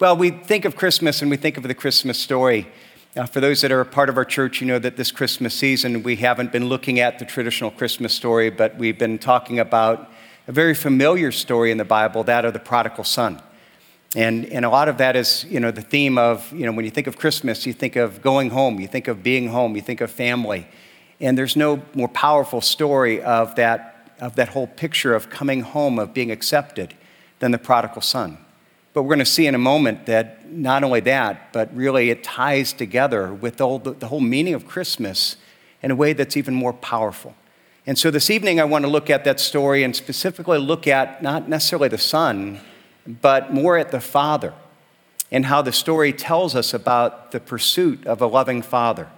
Well, we think of Christmas and we think of the Christmas story. Uh, for those that are a part of our church, you know that this Christmas season we haven't been looking at the traditional Christmas story, but we've been talking about a very familiar story in the Bible, that of the prodigal son. And, and a lot of that is, you know, the theme of, you know, when you think of Christmas, you think of going home, you think of being home, you think of family. And there's no more powerful story of that, of that whole picture of coming home, of being accepted, than the prodigal son. But we're going to see in a moment that not only that, but really it ties together with the whole, the whole meaning of Christmas in a way that's even more powerful. And so this evening, I want to look at that story and specifically look at not necessarily the son, but more at the father and how the story tells us about the pursuit of a loving father.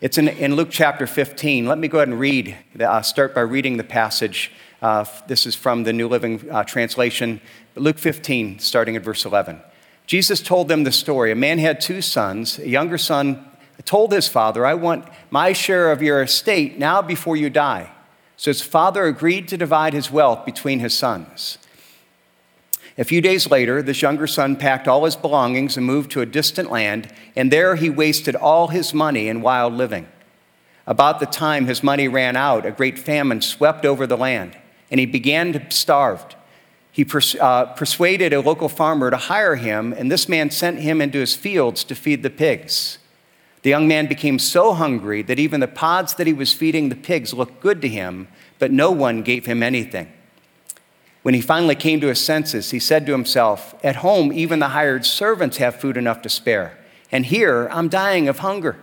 It's in, in Luke chapter 15. Let me go ahead and read, uh, start by reading the passage. Uh, this is from the New Living uh, Translation, Luke 15, starting at verse 11. Jesus told them the story. A man had two sons. A younger son told his father, I want my share of your estate now before you die. So his father agreed to divide his wealth between his sons. A few days later, this younger son packed all his belongings and moved to a distant land, and there he wasted all his money in wild living. About the time his money ran out, a great famine swept over the land, and he began to starve. He pers- uh, persuaded a local farmer to hire him, and this man sent him into his fields to feed the pigs. The young man became so hungry that even the pods that he was feeding the pigs looked good to him, but no one gave him anything. When he finally came to his senses, he said to himself, At home, even the hired servants have food enough to spare, and here I'm dying of hunger.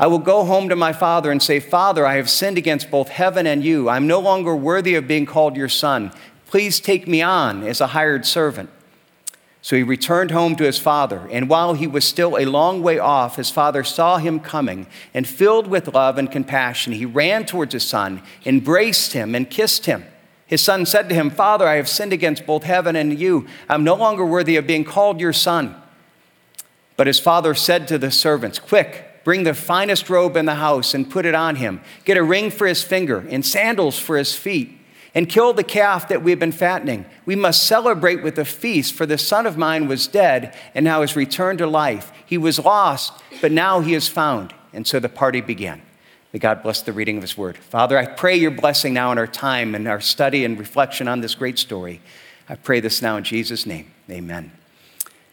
I will go home to my father and say, Father, I have sinned against both heaven and you. I'm no longer worthy of being called your son. Please take me on as a hired servant. So he returned home to his father, and while he was still a long way off, his father saw him coming, and filled with love and compassion, he ran towards his son, embraced him, and kissed him. His son said to him, Father, I have sinned against both heaven and you. I'm no longer worthy of being called your son. But his father said to the servants, Quick, bring the finest robe in the house and put it on him. Get a ring for his finger and sandals for his feet. And kill the calf that we've been fattening. We must celebrate with a feast, for the son of mine was dead and now has returned to life. He was lost, but now he is found. And so the party began. May God bless the reading of His Word. Father, I pray your blessing now in our time and our study and reflection on this great story. I pray this now in Jesus' name. Amen.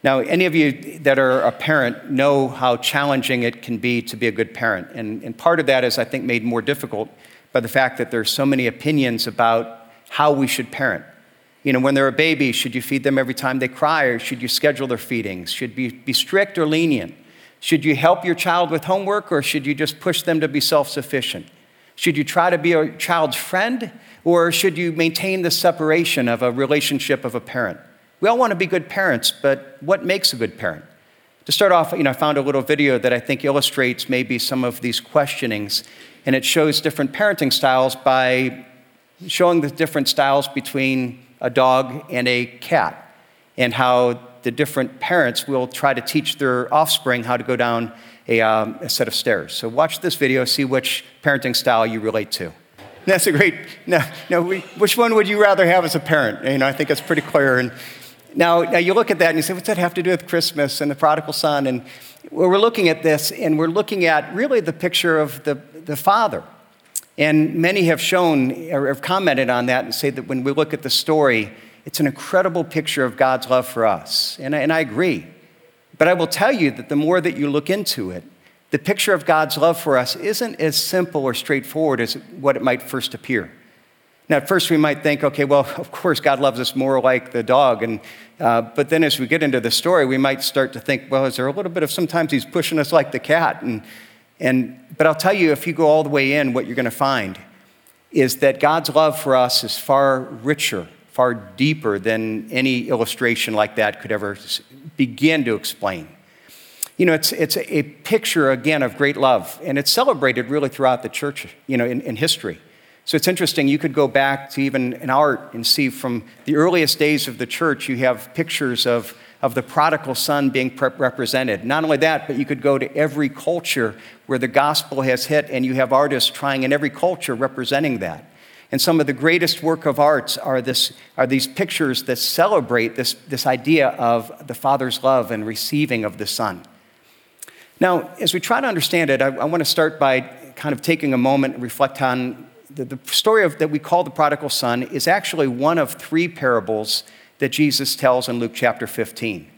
Now, any of you that are a parent know how challenging it can be to be a good parent. And, and part of that is, I think, made more difficult by the fact that there's so many opinions about how we should parent. You know, when they're a baby, should you feed them every time they cry, or should you schedule their feedings? Should you be strict or lenient? Should you help your child with homework or should you just push them to be self sufficient? Should you try to be a child's friend or should you maintain the separation of a relationship of a parent? We all want to be good parents, but what makes a good parent? To start off, you know, I found a little video that I think illustrates maybe some of these questionings, and it shows different parenting styles by showing the different styles between a dog and a cat, and how the different parents will try to teach their offspring how to go down a, um, a set of stairs. So watch this video, see which parenting style you relate to. That's a great. No, no. We, which one would you rather have as a parent? You know, I think it's pretty clear. And now, now you look at that and you say, what's that have to do with Christmas and the prodigal son? And we're looking at this, and we're looking at really the picture of the, the father. And many have shown or have commented on that and say that when we look at the story, it's an incredible picture of God's love for us. And I, and I agree. But I will tell you that the more that you look into it, the picture of God's love for us isn't as simple or straightforward as what it might first appear. Now, at first, we might think, okay, well, of course, God loves us more like the dog. And, uh, but then as we get into the story, we might start to think, well, is there a little bit of sometimes he's pushing us like the cat? And, and, but I'll tell you, if you go all the way in, what you're going to find is that God's love for us is far richer far deeper than any illustration like that could ever begin to explain. You know, it's, it's a picture, again, of great love, and it's celebrated really throughout the church, you know, in, in history. So it's interesting, you could go back to even in art and see from the earliest days of the church, you have pictures of, of the prodigal son being represented. Not only that, but you could go to every culture where the gospel has hit, and you have artists trying in every culture representing that. And some of the greatest work of arts are, this, are these pictures that celebrate this, this idea of the Father's love and receiving of the Son. Now, as we try to understand it, I, I want to start by kind of taking a moment and reflect on the, the story of, that we call the prodigal son is actually one of three parables that Jesus tells in Luke chapter 15.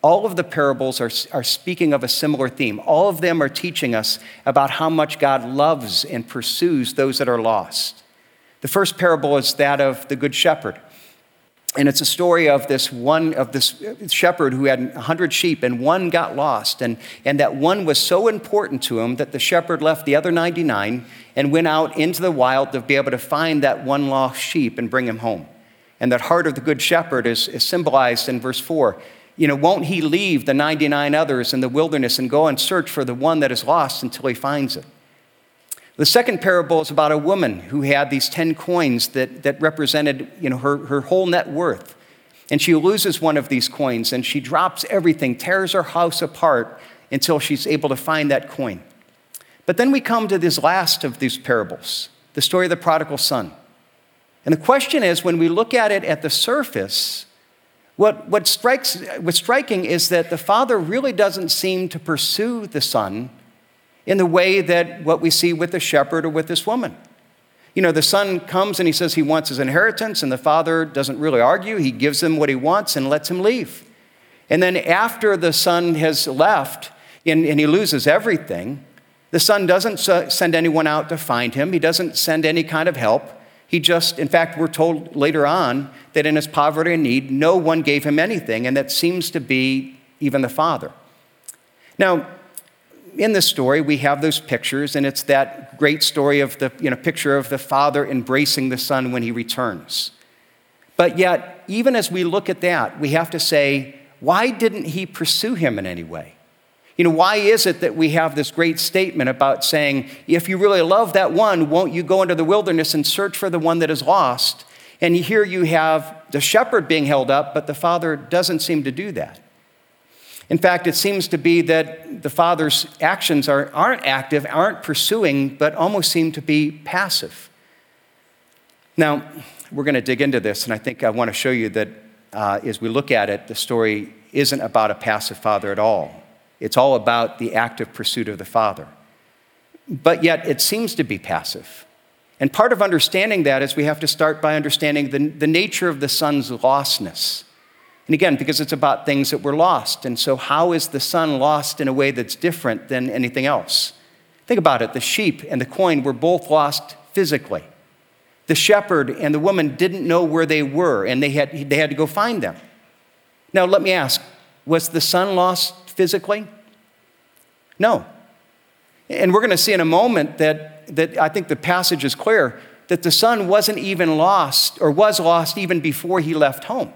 All of the parables are, are speaking of a similar theme. All of them are teaching us about how much God loves and pursues those that are lost. The first parable is that of the Good Shepherd. And it's a story of this one, of this shepherd who had 100 sheep and one got lost. And, and that one was so important to him that the shepherd left the other 99 and went out into the wild to be able to find that one lost sheep and bring him home. And that heart of the good shepherd is, is symbolized in verse 4. You know, won't he leave the 99 others in the wilderness and go and search for the one that is lost until he finds it? The second parable is about a woman who had these 10 coins that, that represented you know, her, her whole net worth. And she loses one of these coins and she drops everything, tears her house apart until she's able to find that coin. But then we come to this last of these parables, the story of the prodigal son. And the question is when we look at it at the surface, what, what strikes, what's striking is that the father really doesn't seem to pursue the son in the way that what we see with the shepherd or with this woman. You know, the son comes and he says he wants his inheritance, and the father doesn't really argue. He gives him what he wants and lets him leave. And then after the son has left and, and he loses everything, the son doesn't send anyone out to find him, he doesn't send any kind of help. He just, in fact, we're told later on that in his poverty and need, no one gave him anything, and that seems to be even the father. Now, in this story, we have those pictures, and it's that great story of the you know, picture of the father embracing the son when he returns. But yet, even as we look at that, we have to say, why didn't he pursue him in any way? You know, why is it that we have this great statement about saying, if you really love that one, won't you go into the wilderness and search for the one that is lost? And here you have the shepherd being held up, but the father doesn't seem to do that. In fact, it seems to be that the father's actions are, aren't active, aren't pursuing, but almost seem to be passive. Now, we're going to dig into this, and I think I want to show you that uh, as we look at it, the story isn't about a passive father at all. It's all about the active pursuit of the Father. But yet, it seems to be passive. And part of understanding that is we have to start by understanding the, the nature of the Son's lostness. And again, because it's about things that were lost. And so, how is the Son lost in a way that's different than anything else? Think about it the sheep and the coin were both lost physically. The shepherd and the woman didn't know where they were, and they had, they had to go find them. Now, let me ask was the Son lost physically? No. And we're going to see in a moment that, that I think the passage is clear that the son wasn't even lost or was lost even before he left home.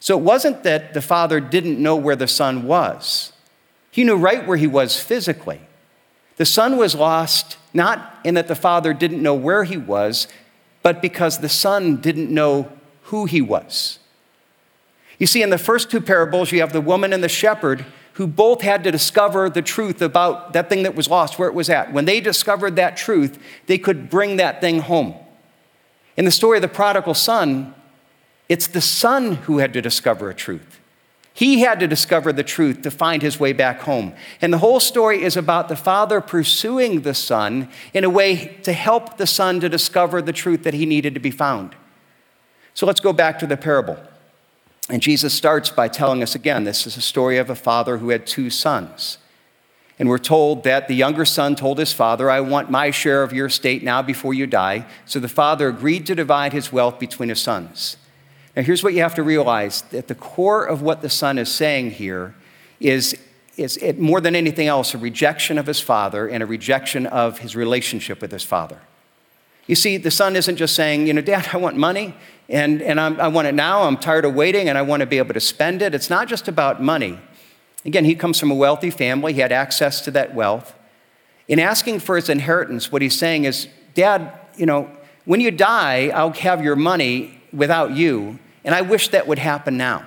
So it wasn't that the father didn't know where the son was, he knew right where he was physically. The son was lost not in that the father didn't know where he was, but because the son didn't know who he was. You see, in the first two parables, you have the woman and the shepherd who both had to discover the truth about that thing that was lost, where it was at. When they discovered that truth, they could bring that thing home. In the story of the prodigal son, it's the son who had to discover a truth. He had to discover the truth to find his way back home. And the whole story is about the father pursuing the son in a way to help the son to discover the truth that he needed to be found. So let's go back to the parable. And Jesus starts by telling us again this is a story of a father who had two sons. And we're told that the younger son told his father, I want my share of your estate now before you die. So the father agreed to divide his wealth between his sons. Now, here's what you have to realize at the core of what the son is saying here is, is it, more than anything else, a rejection of his father and a rejection of his relationship with his father. You see, the son isn't just saying, you know, Dad, I want money and, and i want it now. I'm tired of waiting and I want to be able to spend it. It's not just about money. Again, he comes from a wealthy family, he had access to that wealth. In asking for his inheritance, what he's saying is, Dad, you know, when you die, I'll have your money without you, and I wish that would happen now.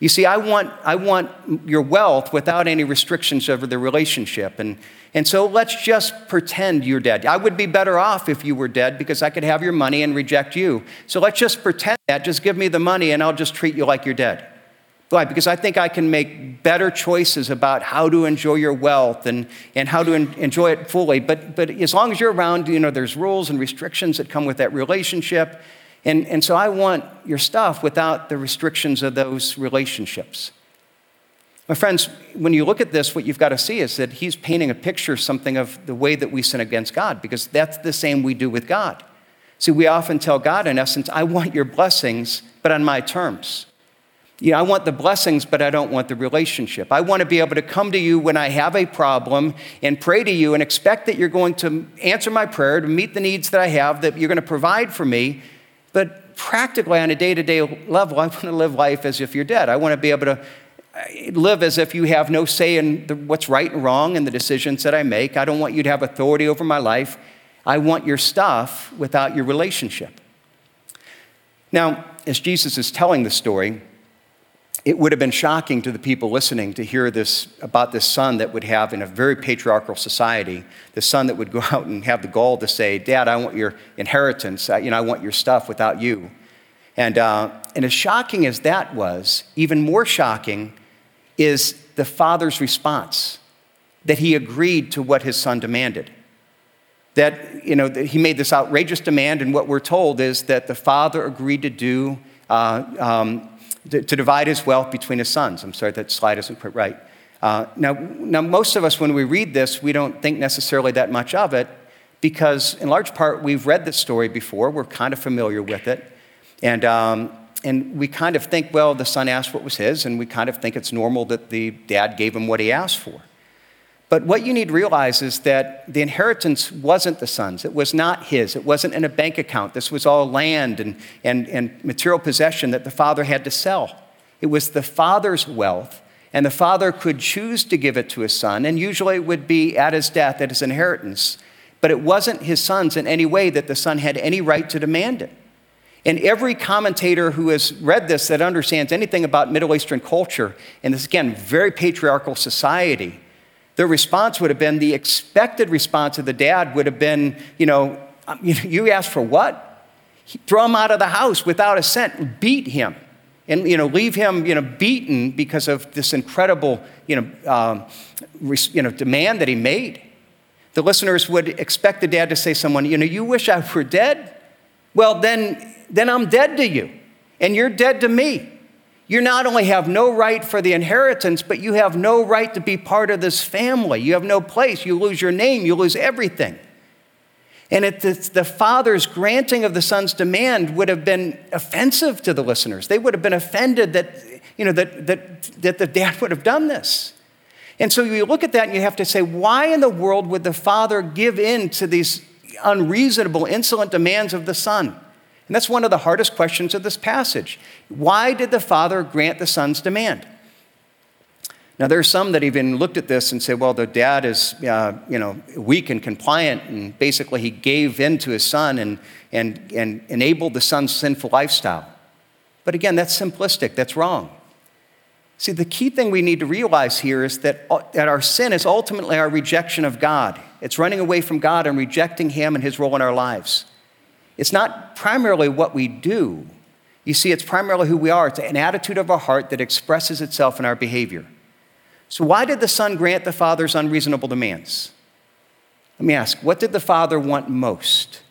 You see, I want, I want your wealth without any restrictions over the relationship. And, and so let's just pretend you're dead. I would be better off if you were dead because I could have your money and reject you. So let's just pretend that. Just give me the money and I'll just treat you like you're dead. Why? Because I think I can make better choices about how to enjoy your wealth and, and how to en- enjoy it fully. But, but as long as you're around, you know, there's rules and restrictions that come with that relationship. And, and so I want your stuff without the restrictions of those relationships. My friends, when you look at this, what you've got to see is that he's painting a picture, something of the way that we sin against God, because that's the same we do with God. See, we often tell God, in essence, I want your blessings, but on my terms. You know, I want the blessings, but I don't want the relationship. I want to be able to come to you when I have a problem and pray to you and expect that you're going to answer my prayer, to meet the needs that I have, that you're going to provide for me. But practically, on a day to day level, I want to live life as if you're dead. I want to be able to uh, live as if you have no say in the, what's right and wrong and the decisions that I make. I don't want you to have authority over my life. I want your stuff without your relationship. Now, as Jesus is telling the story, it would have been shocking to the people listening to hear this about this son that would have in a very patriarchal society the son that would go out and have the gall to say dad i want your inheritance. You know i want your stuff without you. And, uh, and as shocking as that was even more shocking is the father's response that he agreed to what his son demanded. That you know he made this outrageous demand and what we're told is that the father agreed to do uh, um, to divide his wealth between his sons. I'm sorry, that slide isn't quite right. Uh, now, now, most of us, when we read this, we don't think necessarily that much of it because, in large part, we've read this story before. We're kind of familiar with it. And, um, and we kind of think, well, the son asked what was his, and we kind of think it's normal that the dad gave him what he asked for. But what you need to realize is that the inheritance wasn't the son's. It was not his. It wasn't in a bank account. This was all land and, and, and material possession that the father had to sell. It was the father's wealth, and the father could choose to give it to his son, and usually it would be at his death, at his inheritance. But it wasn't his son's in any way that the son had any right to demand it. And every commentator who has read this that understands anything about Middle Eastern culture, and this again, very patriarchal society, their response would have been the expected response of the dad would have been, you know, um, you asked for what? Throw him out of the house without a cent, beat him, and you know, leave him, you know, beaten because of this incredible, you know, um, you know, demand that he made. The listeners would expect the dad to say, "Someone, you know, you wish I were dead. Well, then, then I'm dead to you, and you're dead to me." You not only have no right for the inheritance, but you have no right to be part of this family. You have no place. You lose your name, you lose everything. And it's the father's granting of the son's demand would have been offensive to the listeners. They would have been offended that, you know, that, that, that the dad would have done this. And so you look at that and you have to say, why in the world would the father give in to these unreasonable, insolent demands of the son? And that's one of the hardest questions of this passage. Why did the Father grant the Son's demand? Now, there are some that even looked at this and said, well, the dad is uh, you know, weak and compliant, and basically he gave in to his son and, and, and enabled the son's sinful lifestyle. But again, that's simplistic, that's wrong. See, the key thing we need to realize here is that, uh, that our sin is ultimately our rejection of God. It's running away from God and rejecting Him and His role in our lives. It's not primarily what we do. You see, it's primarily who we are. It's an attitude of our heart that expresses itself in our behavior. So, why did the Son grant the Father's unreasonable demands? Let me ask what did the Father want most?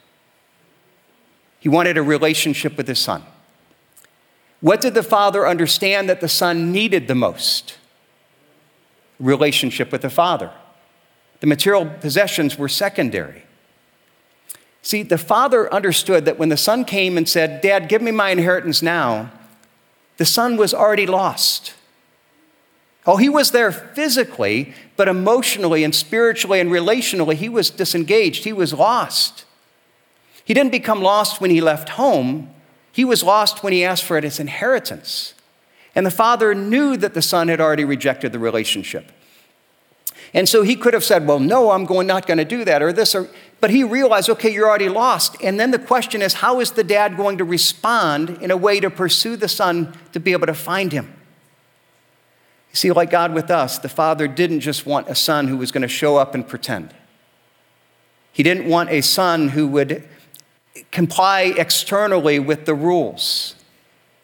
He wanted a relationship with his Son. What did the Father understand that the Son needed the most? Relationship with the Father. The material possessions were secondary. See, the father understood that when the son came and said, Dad, give me my inheritance now, the son was already lost. Oh, he was there physically, but emotionally and spiritually and relationally, he was disengaged. He was lost. He didn't become lost when he left home, he was lost when he asked for his inheritance. And the father knew that the son had already rejected the relationship. And so he could have said, Well, no, I'm going, not going to do that, or this, or, but he realized, okay, you're already lost. And then the question is, how is the dad going to respond in a way to pursue the son to be able to find him? You see, like God with us, the Father didn't just want a son who was going to show up and pretend. He didn't want a son who would comply externally with the rules.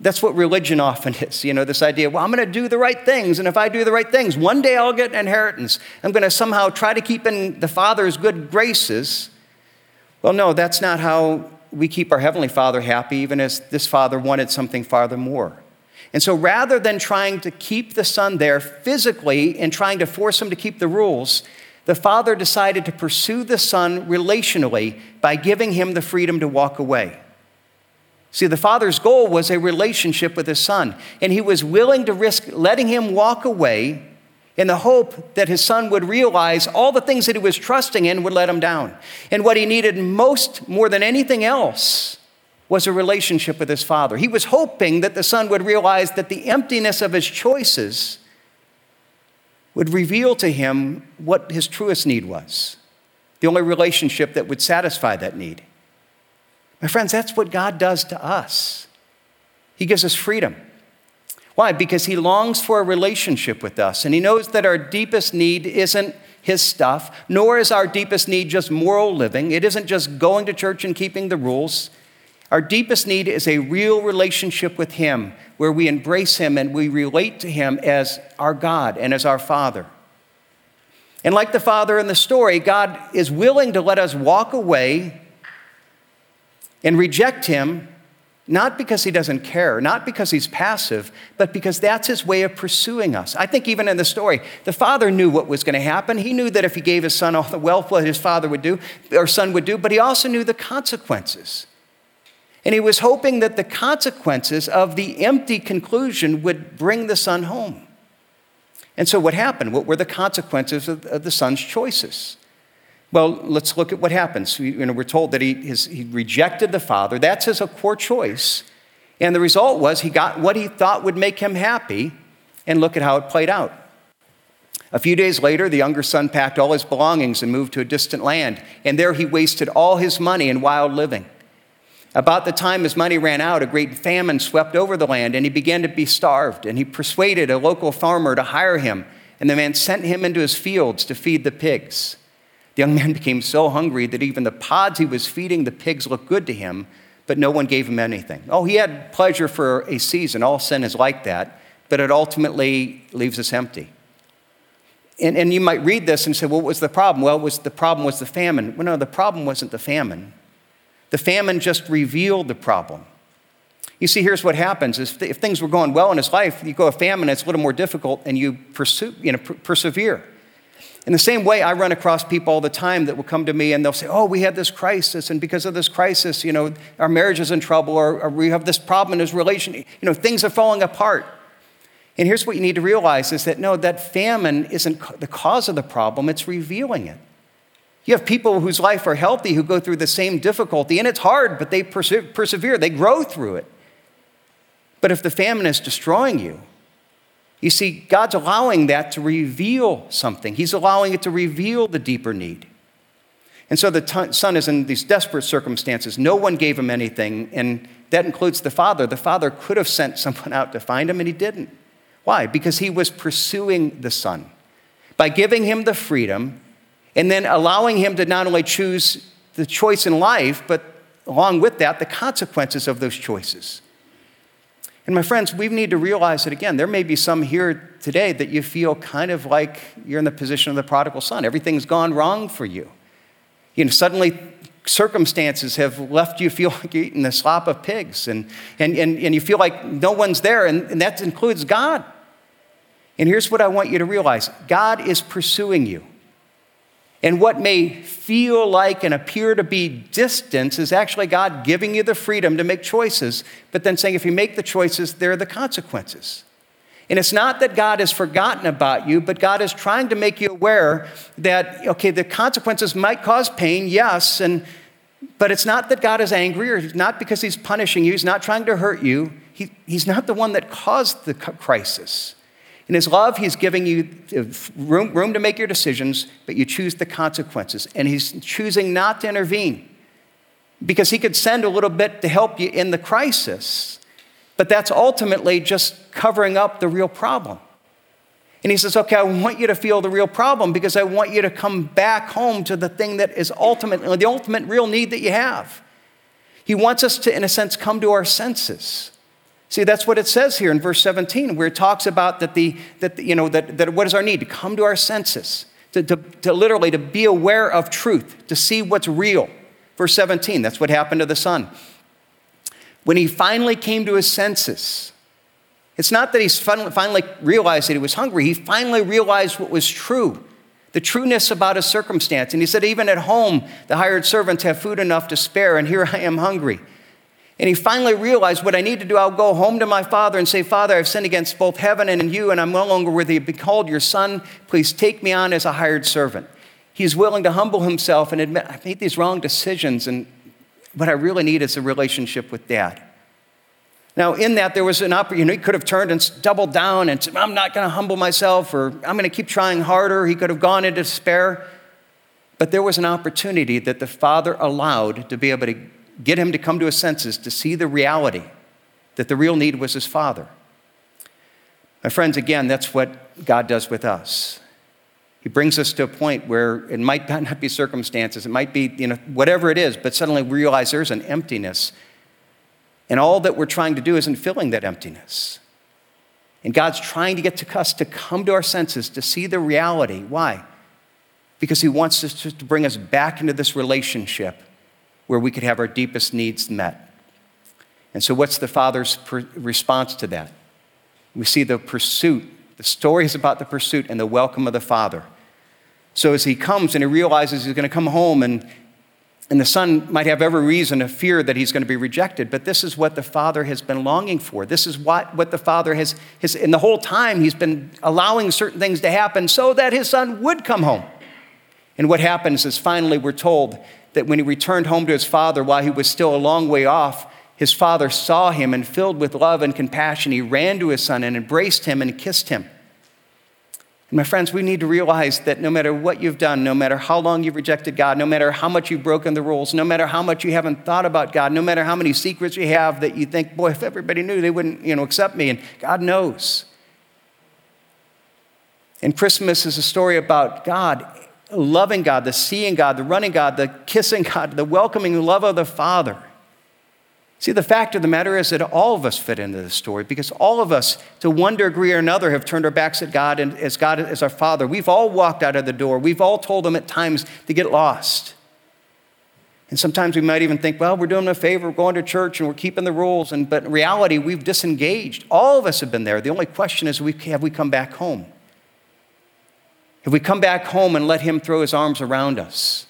That's what religion often is. You know, this idea, well, I'm going to do the right things, and if I do the right things, one day I'll get an inheritance. I'm going to somehow try to keep in the Father's good graces. Well, no, that's not how we keep our Heavenly Father happy, even as this Father wanted something farther more. And so rather than trying to keep the Son there physically and trying to force him to keep the rules, the Father decided to pursue the Son relationally by giving him the freedom to walk away. See, the father's goal was a relationship with his son, and he was willing to risk letting him walk away in the hope that his son would realize all the things that he was trusting in would let him down. And what he needed most, more than anything else, was a relationship with his father. He was hoping that the son would realize that the emptiness of his choices would reveal to him what his truest need was, the only relationship that would satisfy that need. My friends, that's what God does to us. He gives us freedom. Why? Because He longs for a relationship with us, and He knows that our deepest need isn't His stuff, nor is our deepest need just moral living. It isn't just going to church and keeping the rules. Our deepest need is a real relationship with Him where we embrace Him and we relate to Him as our God and as our Father. And like the Father in the story, God is willing to let us walk away and reject him not because he doesn't care, not because he's passive, but because that's his way of pursuing us. I think even in the story, the father knew what was going to happen. He knew that if he gave his son all the wealth that his father would do, or son would do, but he also knew the consequences. And he was hoping that the consequences of the empty conclusion would bring the son home. And so, what happened? What were the consequences of the son's choices? Well, let's look at what happens. We, you know, we're told that he, his, he rejected the father. That's his poor choice. And the result was he got what he thought would make him happy, and look at how it played out. A few days later, the younger son packed all his belongings and moved to a distant land, and there he wasted all his money in wild living. About the time his money ran out, a great famine swept over the land, and he began to be starved. And he persuaded a local farmer to hire him, and the man sent him into his fields to feed the pigs. The young man became so hungry that even the pods he was feeding the pigs looked good to him, but no one gave him anything. Oh, he had pleasure for a season. All sin is like that, but it ultimately leaves us empty. And, and you might read this and say, well, what was the problem? Well, was, the problem was the famine. Well, no, the problem wasn't the famine. The famine just revealed the problem. You see, here's what happens: if things were going well in his life, you go a famine, it's a little more difficult, and you pursue, you know, persevere. In the same way, I run across people all the time that will come to me and they'll say, Oh, we had this crisis, and because of this crisis, you know, our marriage is in trouble, or, or we have this problem in this relation, you know, things are falling apart. And here's what you need to realize is that no, that famine isn't the cause of the problem, it's revealing it. You have people whose life are healthy who go through the same difficulty, and it's hard, but they persevere, they grow through it. But if the famine is destroying you, you see, God's allowing that to reveal something. He's allowing it to reveal the deeper need. And so the t- son is in these desperate circumstances. No one gave him anything, and that includes the father. The father could have sent someone out to find him, and he didn't. Why? Because he was pursuing the son. By giving him the freedom and then allowing him to not only choose the choice in life, but along with that, the consequences of those choices. And my friends, we need to realize that again, there may be some here today that you feel kind of like you're in the position of the prodigal son. Everything's gone wrong for you. You know, suddenly circumstances have left you feel like you're eating the slop of pigs, and, and, and, and you feel like no one's there, and, and that includes God. And here's what I want you to realize God is pursuing you. And what may feel like and appear to be distance is actually God giving you the freedom to make choices, but then saying if you make the choices, there are the consequences. And it's not that God has forgotten about you, but God is trying to make you aware that, okay, the consequences might cause pain, yes, and, but it's not that God is angry or not because He's punishing you, He's not trying to hurt you. He, he's not the one that caused the crisis. In His love, He's giving you room, room to make your decisions, but you choose the consequences. And He's choosing not to intervene because He could send a little bit to help you in the crisis, but that's ultimately just covering up the real problem. And he says, Okay, I want you to feel the real problem because I want you to come back home to the thing that is ultimately the ultimate real need that you have. He wants us to, in a sense, come to our senses. See, that's what it says here in verse 17, where it talks about that the, that, you know, that, that what is our need? To come to our senses, to, to, to literally to be aware of truth, to see what's real. Verse 17, that's what happened to the son. When he finally came to his senses, it's not that he finally realized that he was hungry, he finally realized what was true the trueness about his circumstance. And he said, Even at home, the hired servants have food enough to spare, and here I am hungry. And he finally realized what I need to do. I'll go home to my father and say, Father, I've sinned against both heaven and you, and I'm no longer worthy to be called your son. Please take me on as a hired servant. He's willing to humble himself and admit, I've made these wrong decisions, and what I really need is a relationship with dad. Now, in that, there was an opportunity. He could have turned and doubled down and said, I'm not going to humble myself or I'm going to keep trying harder. He could have gone into despair. But there was an opportunity that the father allowed to be able to get him to come to his senses, to see the reality that the real need was his father. My friends, again, that's what God does with us. He brings us to a point where it might not be circumstances, it might be, you know, whatever it is, but suddenly we realize there's an emptiness and all that we're trying to do isn't filling that emptiness. And God's trying to get to us to come to our senses, to see the reality. Why? Because He wants us to bring us back into this relationship where we could have our deepest needs met. And so, what's the Father's response to that? We see the pursuit. The story is about the pursuit and the welcome of the Father. So, as He comes and He realizes He's going to come home and and the son might have every reason to fear that he's going to be rejected, but this is what the father has been longing for. This is what, what the father has, has, in the whole time, he's been allowing certain things to happen so that his son would come home. And what happens is finally we're told that when he returned home to his father while he was still a long way off, his father saw him and filled with love and compassion, he ran to his son and embraced him and kissed him. And my friends, we need to realize that no matter what you've done, no matter how long you've rejected God, no matter how much you've broken the rules, no matter how much you haven't thought about God, no matter how many secrets you have that you think, boy, if everybody knew, they wouldn't, you know, accept me. And God knows. And Christmas is a story about God, loving God, the seeing God, the running God, the kissing God, the welcoming love of the Father. See, the fact of the matter is that all of us fit into this story because all of us, to one degree or another, have turned our backs at God and as God as our Father. We've all walked out of the door. We've all told Him at times to get lost. And sometimes we might even think, well, we're doing a favor, we're going to church and we're keeping the rules. And, but in reality, we've disengaged. All of us have been there. The only question is, have we come back home? Have we come back home and let Him throw His arms around us?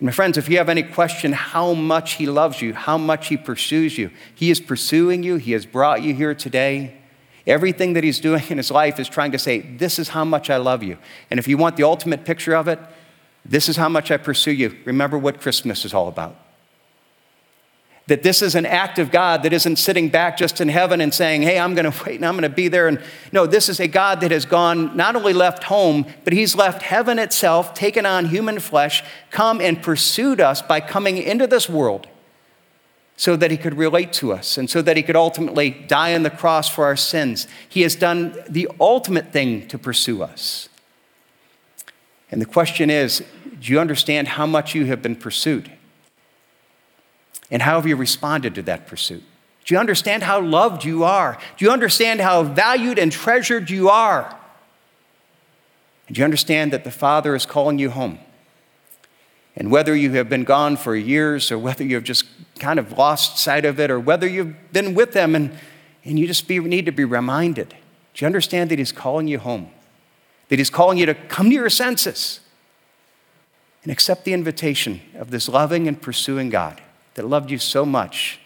my friends, if you have any question how much He loves you, how much He pursues you, He is pursuing you. He has brought you here today. Everything that He's doing in His life is trying to say, This is how much I love you. And if you want the ultimate picture of it, this is how much I pursue you. Remember what Christmas is all about that this is an act of God that isn't sitting back just in heaven and saying, hey, I'm going to wait and I'm going to be there. And no, this is a God that has gone, not only left home, but he's left heaven itself, taken on human flesh, come and pursued us by coming into this world so that he could relate to us and so that he could ultimately die on the cross for our sins. He has done the ultimate thing to pursue us. And the question is do you understand how much you have been pursued? And how have you responded to that pursuit? Do you understand how loved you are? Do you understand how valued and treasured you are? And do you understand that the Father is calling you home? And whether you have been gone for years or whether you've just kind of lost sight of it or whether you've been with them and, and you just be, need to be reminded, do you understand that He's calling you home? That He's calling you to come to your senses and accept the invitation of this loving and pursuing God that loved you so much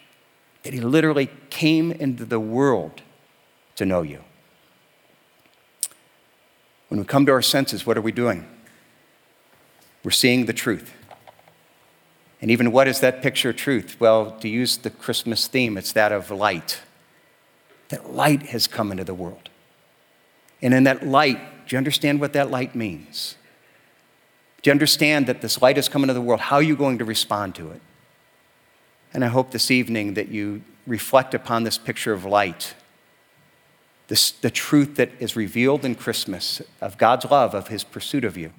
that he literally came into the world to know you. When we come to our senses, what are we doing? We're seeing the truth. And even what is that picture of truth? Well, to use the Christmas theme, it's that of light. That light has come into the world. And in that light, do you understand what that light means? Do you understand that this light has come into the world? How are you going to respond to it? And I hope this evening that you reflect upon this picture of light this, the truth that is revealed in Christmas of God's love, of his pursuit of you,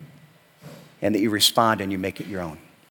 and that you respond and you make it your own.